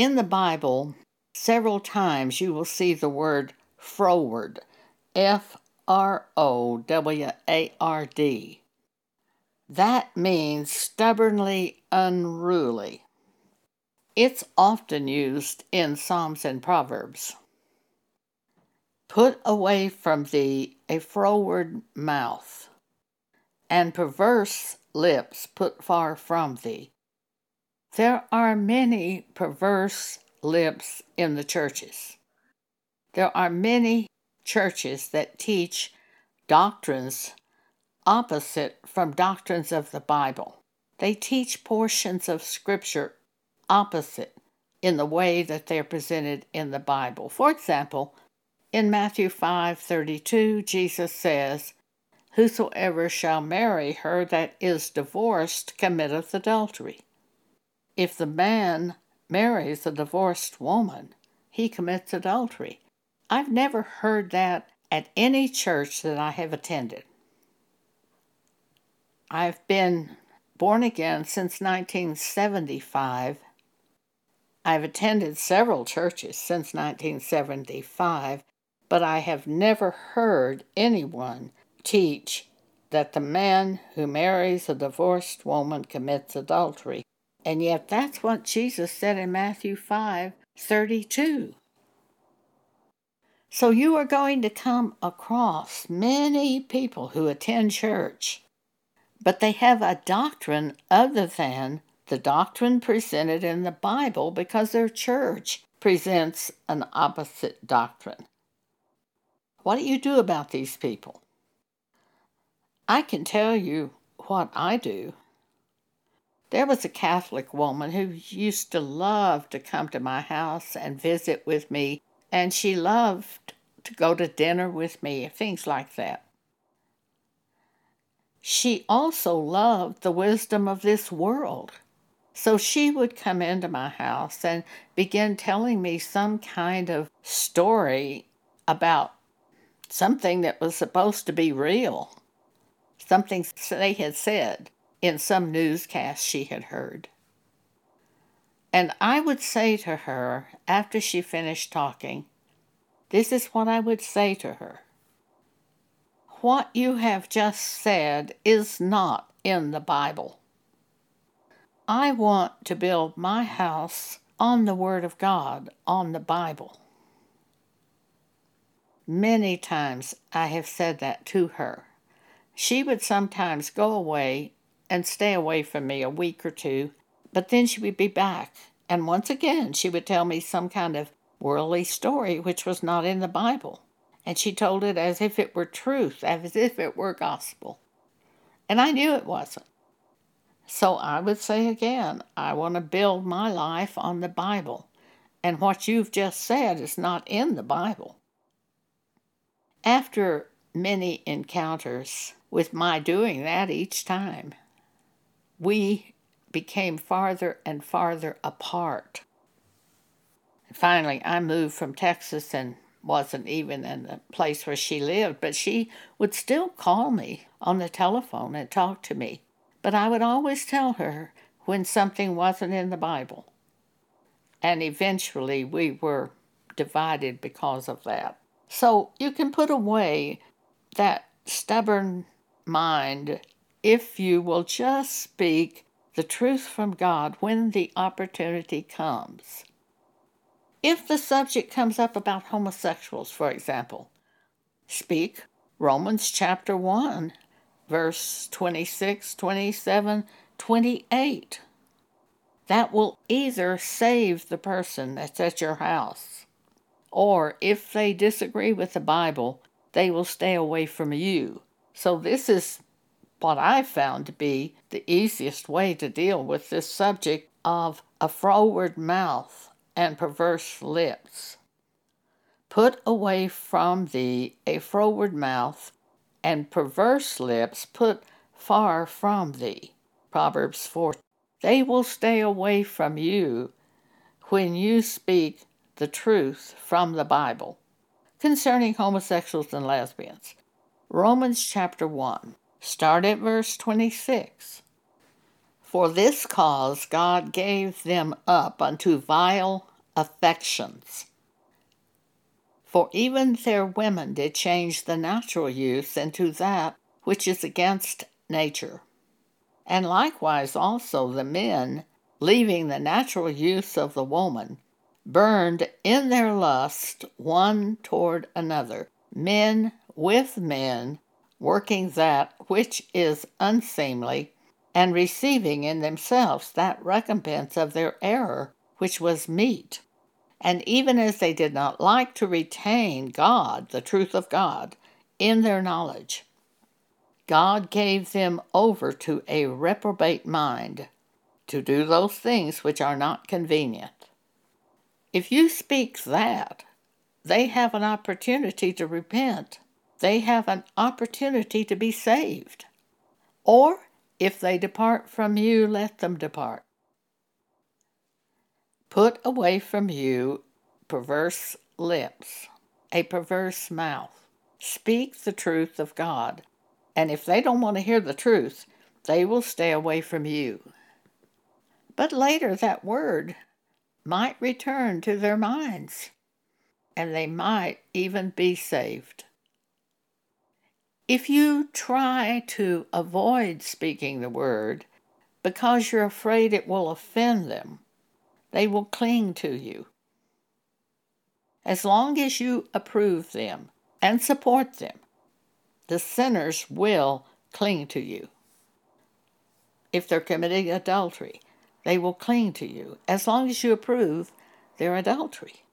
In the Bible, several times you will see the word froward, F R O W A R D. That means stubbornly unruly. It's often used in Psalms and Proverbs. Put away from thee a froward mouth, and perverse lips put far from thee. There are many perverse lips in the churches. There are many churches that teach doctrines opposite from doctrines of the Bible. They teach portions of Scripture opposite in the way that they're presented in the Bible. For example, in Matthew 5:32, Jesus says, Whosoever shall marry her that is divorced committeth adultery. If the man marries a divorced woman, he commits adultery. I've never heard that at any church that I have attended. I've been born again since 1975. I've attended several churches since 1975, but I have never heard anyone teach that the man who marries a divorced woman commits adultery. And yet that's what Jesus said in Matthew 5 32. So you are going to come across many people who attend church, but they have a doctrine other than the doctrine presented in the Bible because their church presents an opposite doctrine. What do you do about these people? I can tell you what I do. There was a Catholic woman who used to love to come to my house and visit with me, and she loved to go to dinner with me, things like that. She also loved the wisdom of this world. So she would come into my house and begin telling me some kind of story about something that was supposed to be real, something they had said in some newscast she had heard. And I would say to her, after she finished talking, this is what I would say to her. What you have just said is not in the Bible. I want to build my house on the Word of God, on the Bible. Many times I have said that to her. She would sometimes go away and stay away from me a week or two, but then she would be back, and once again she would tell me some kind of worldly story which was not in the Bible. And she told it as if it were truth, as if it were gospel. And I knew it wasn't. So I would say again, I want to build my life on the Bible. And what you've just said is not in the Bible. After many encounters with my doing that each time, we became farther and farther apart. Finally, I moved from Texas and wasn't even in the place where she lived, but she would still call me on the telephone and talk to me. But I would always tell her when something wasn't in the Bible. And eventually we were divided because of that. So you can put away that stubborn mind if you will just speak the truth from God when the opportunity comes. If the subject comes up about homosexuals, for example, speak Romans chapter 1, verse 26, 27, 28. That will either save the person that's at your house or if they disagree with the Bible, they will stay away from you. So, this is what I found to be the easiest way to deal with this subject of a froward mouth and perverse lips. Put away from thee a froward mouth and perverse lips put far from thee. Proverbs 4. They will stay away from you when you speak the truth from the Bible concerning homosexuals and lesbians. Romans chapter 1. Start at verse 26. For this cause God gave them up unto vile affections. For even their women did change the natural use into that which is against nature. And likewise also the men, leaving the natural use of the woman, burned in their lust one toward another, men with men, working that which is unseemly, and receiving in themselves that recompense of their error which was meet. And even as they did not like to retain God, the truth of God, in their knowledge, God gave them over to a reprobate mind to do those things which are not convenient. If you speak that, they have an opportunity to repent. They have an opportunity to be saved. Or, if they depart from you, let them depart. Put away from you perverse lips, a perverse mouth. Speak the truth of God. And if they don't want to hear the truth, they will stay away from you. But later, that word might return to their minds, and they might even be saved. If you try to avoid speaking the word because you're afraid it will offend them, they will cling to you. As long as you approve them and support them, the sinners will cling to you. If they're committing adultery, they will cling to you as long as you approve their adultery.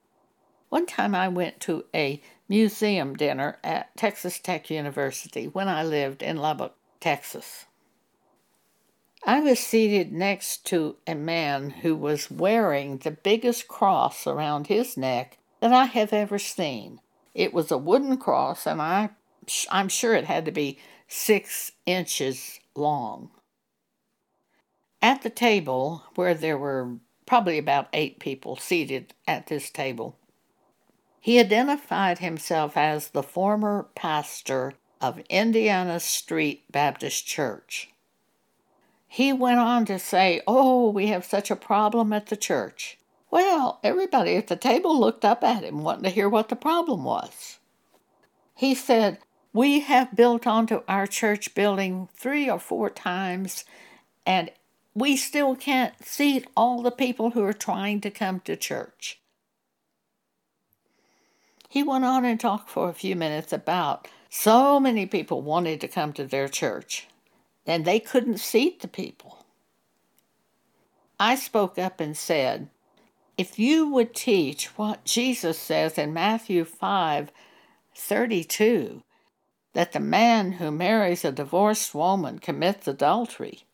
One time I went to a museum dinner at Texas Tech University when I lived in Lubbock, Texas. I was seated next to a man who was wearing the biggest cross around his neck that I have ever seen. It was a wooden cross, and I, I'm sure it had to be six inches long. At the table, where there were probably about eight people seated at this table, he identified himself as the former pastor of Indiana Street Baptist Church. He went on to say, Oh, we have such a problem at the church. Well, everybody at the table looked up at him, wanting to hear what the problem was. He said, We have built onto our church building three or four times, and we still can't seat all the people who are trying to come to church. He went on and talked for a few minutes about so many people wanted to come to their church, and they couldn't seat the people. I spoke up and said, if you would teach what Jesus says in Matthew 5 32, that the man who marries a divorced woman commits adultery,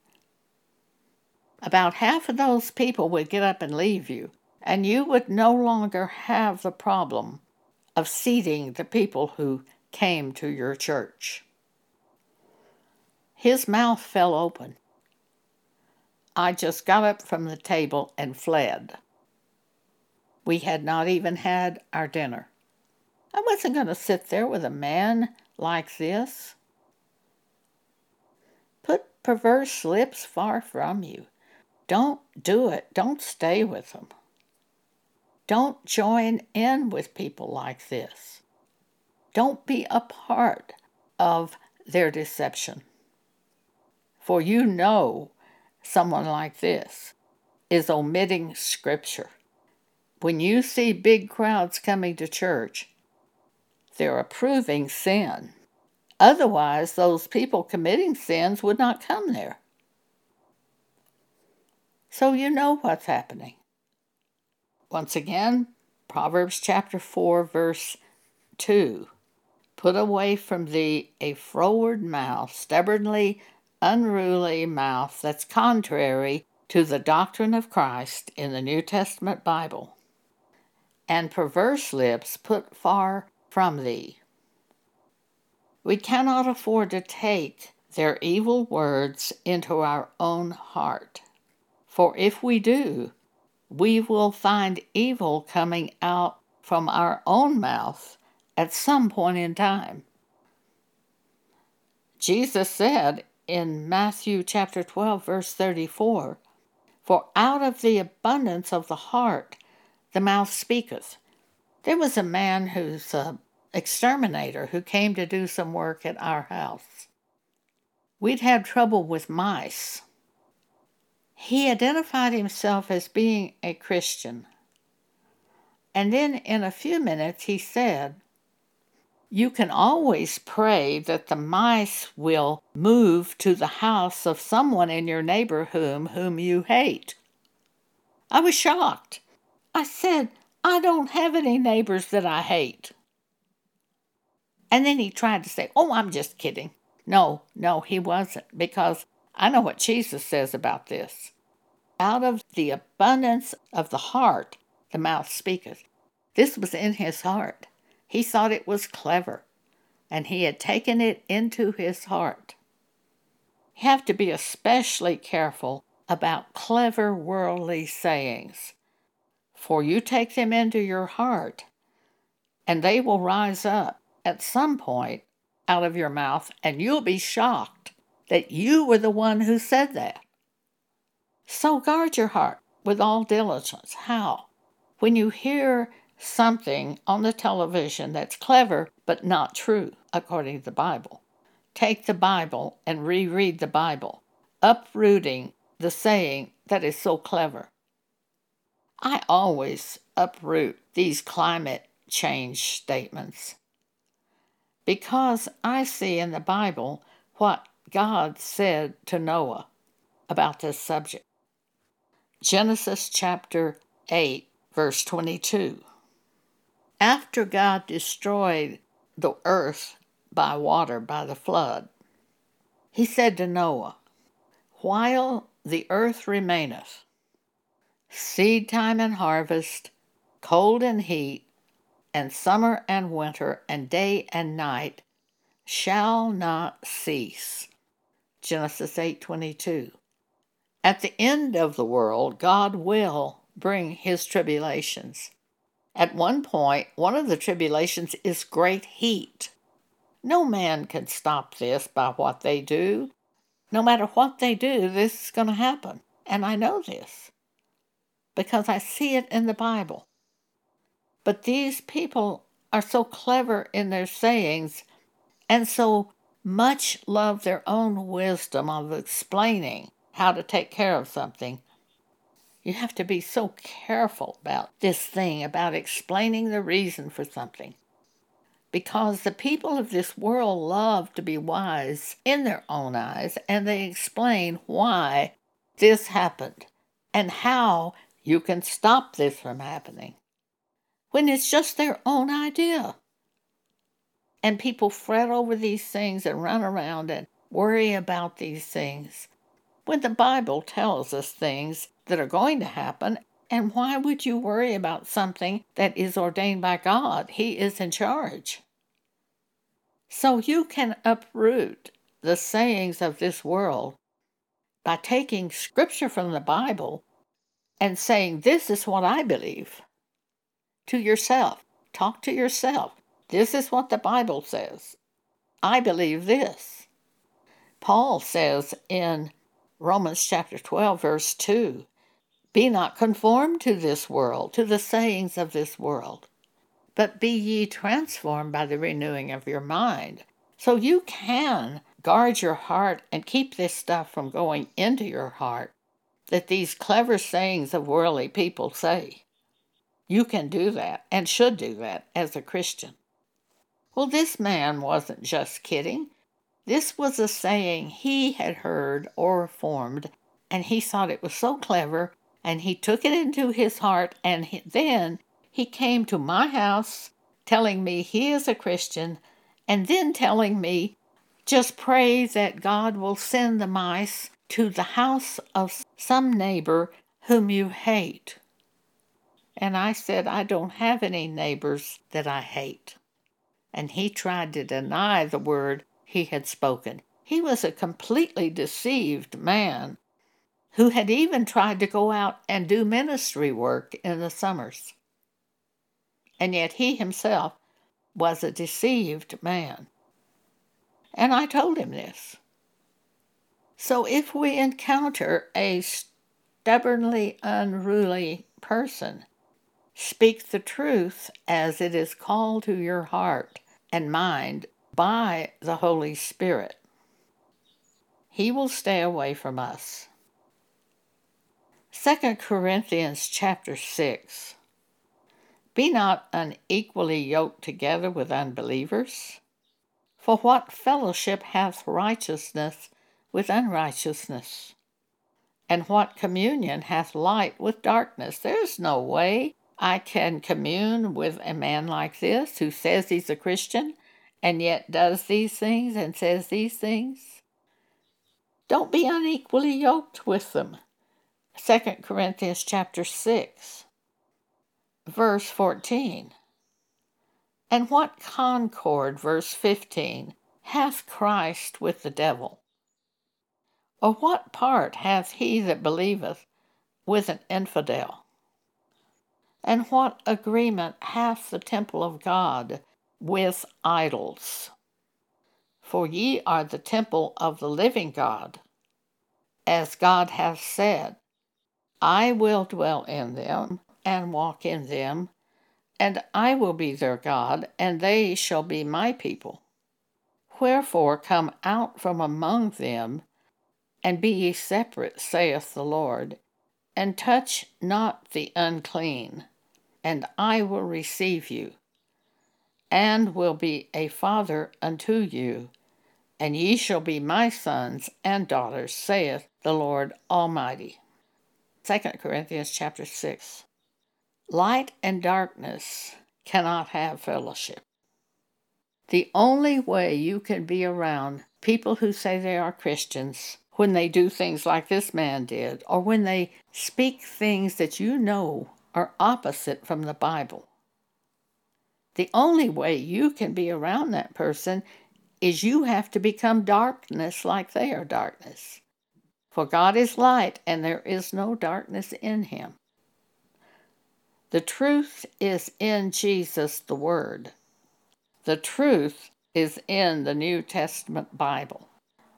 about half of those people would get up and leave you, and you would no longer have the problem of seating the people who came to your church. His mouth fell open. I just got up from the table and fled. We had not even had our dinner. I wasn't going to sit there with a man like this. Put perverse lips far from you. Don't do it. Don't stay with them. Don't join in with people like this. Don't be a part of their deception. For you know someone like this is omitting Scripture. When you see big crowds coming to church, they're approving sin. Otherwise, those people committing sins would not come there. So you know what's happening. Once again, Proverbs chapter 4, verse 2 Put away from thee a froward mouth, stubbornly unruly mouth that's contrary to the doctrine of Christ in the New Testament Bible. And perverse lips put far from thee. We cannot afford to take their evil words into our own heart, for if we do, we will find evil coming out from our own mouth at some point in time. Jesus said in Matthew chapter 12 verse 34, "For out of the abundance of the heart the mouth speaketh. There was a man who's an exterminator who came to do some work at our house. We'd had trouble with mice. He identified himself as being a Christian. And then in a few minutes he said, You can always pray that the mice will move to the house of someone in your neighborhood whom you hate. I was shocked. I said, I don't have any neighbors that I hate. And then he tried to say, Oh, I'm just kidding. No, no, he wasn't, because I know what Jesus says about this. Out of the abundance of the heart, the mouth speaketh. This was in his heart. He thought it was clever, and he had taken it into his heart. You have to be especially careful about clever worldly sayings for you take them into your heart, and they will rise up at some point out of your mouth, and you'll be shocked that you were the one who said that. So guard your heart with all diligence. How? When you hear something on the television that's clever but not true, according to the Bible, take the Bible and reread the Bible, uprooting the saying that is so clever. I always uproot these climate change statements because I see in the Bible what God said to Noah about this subject. Genesis chapter 8, verse 22. After God destroyed the earth by water, by the flood, he said to Noah, While the earth remaineth, seed time and harvest, cold and heat, and summer and winter, and day and night shall not cease. Genesis 8:22. At the end of the world, God will bring his tribulations. At one point, one of the tribulations is great heat. No man can stop this by what they do. No matter what they do, this is going to happen. And I know this because I see it in the Bible. But these people are so clever in their sayings and so much love their own wisdom of explaining how to take care of something. You have to be so careful about this thing, about explaining the reason for something. Because the people of this world love to be wise in their own eyes, and they explain why this happened and how you can stop this from happening when it's just their own idea. And people fret over these things and run around and worry about these things when the Bible tells us things that are going to happen. And why would you worry about something that is ordained by God? He is in charge. So you can uproot the sayings of this world by taking scripture from the Bible and saying, This is what I believe to yourself. Talk to yourself. This is what the Bible says. I believe this. Paul says in Romans chapter 12, verse 2 Be not conformed to this world, to the sayings of this world, but be ye transformed by the renewing of your mind. So you can guard your heart and keep this stuff from going into your heart that these clever sayings of worldly people say. You can do that and should do that as a Christian. Well, this man wasn't just kidding. This was a saying he had heard or formed, and he thought it was so clever, and he took it into his heart, and he, then he came to my house telling me he is a Christian, and then telling me, just pray that God will send the mice to the house of some neighbor whom you hate. And I said, I don't have any neighbors that I hate. And he tried to deny the word he had spoken. He was a completely deceived man who had even tried to go out and do ministry work in the summers. And yet he himself was a deceived man. And I told him this. So if we encounter a stubbornly unruly person, Speak the truth as it is called to your heart and mind by the Holy Spirit. He will stay away from us. 2 Corinthians chapter 6 Be not unequally yoked together with unbelievers. For what fellowship hath righteousness with unrighteousness? And what communion hath light with darkness? There's no way I can commune with a man like this who says he's a Christian and yet does these things and says these things. Don't be unequally yoked with them. 2 Corinthians chapter 6 verse 14. And what concord, verse 15, hath Christ with the devil? Or what part hath he that believeth with an infidel? And what agreement hath the temple of God with idols? For ye are the temple of the living God. As God hath said, I will dwell in them and walk in them, and I will be their God, and they shall be my people. Wherefore come out from among them, and be ye separate, saith the Lord, and touch not the unclean and I will receive you, and will be a father unto you, and ye shall be my sons and daughters, saith the Lord Almighty. 2 Corinthians chapter 6. Light and darkness cannot have fellowship. The only way you can be around people who say they are Christians when they do things like this man did, or when they speak things that you know are opposite from the Bible. The only way you can be around that person is you have to become darkness like they are darkness. For God is light, and there is no darkness in him. The truth is in Jesus, the Word. The truth is in the New Testament Bible.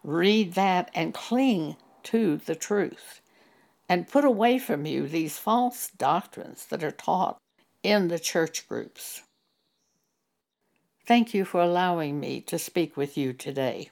Read that and cling to the truth and put away from you these false doctrines that are taught in the church groups. Thank you for allowing me to speak with you today.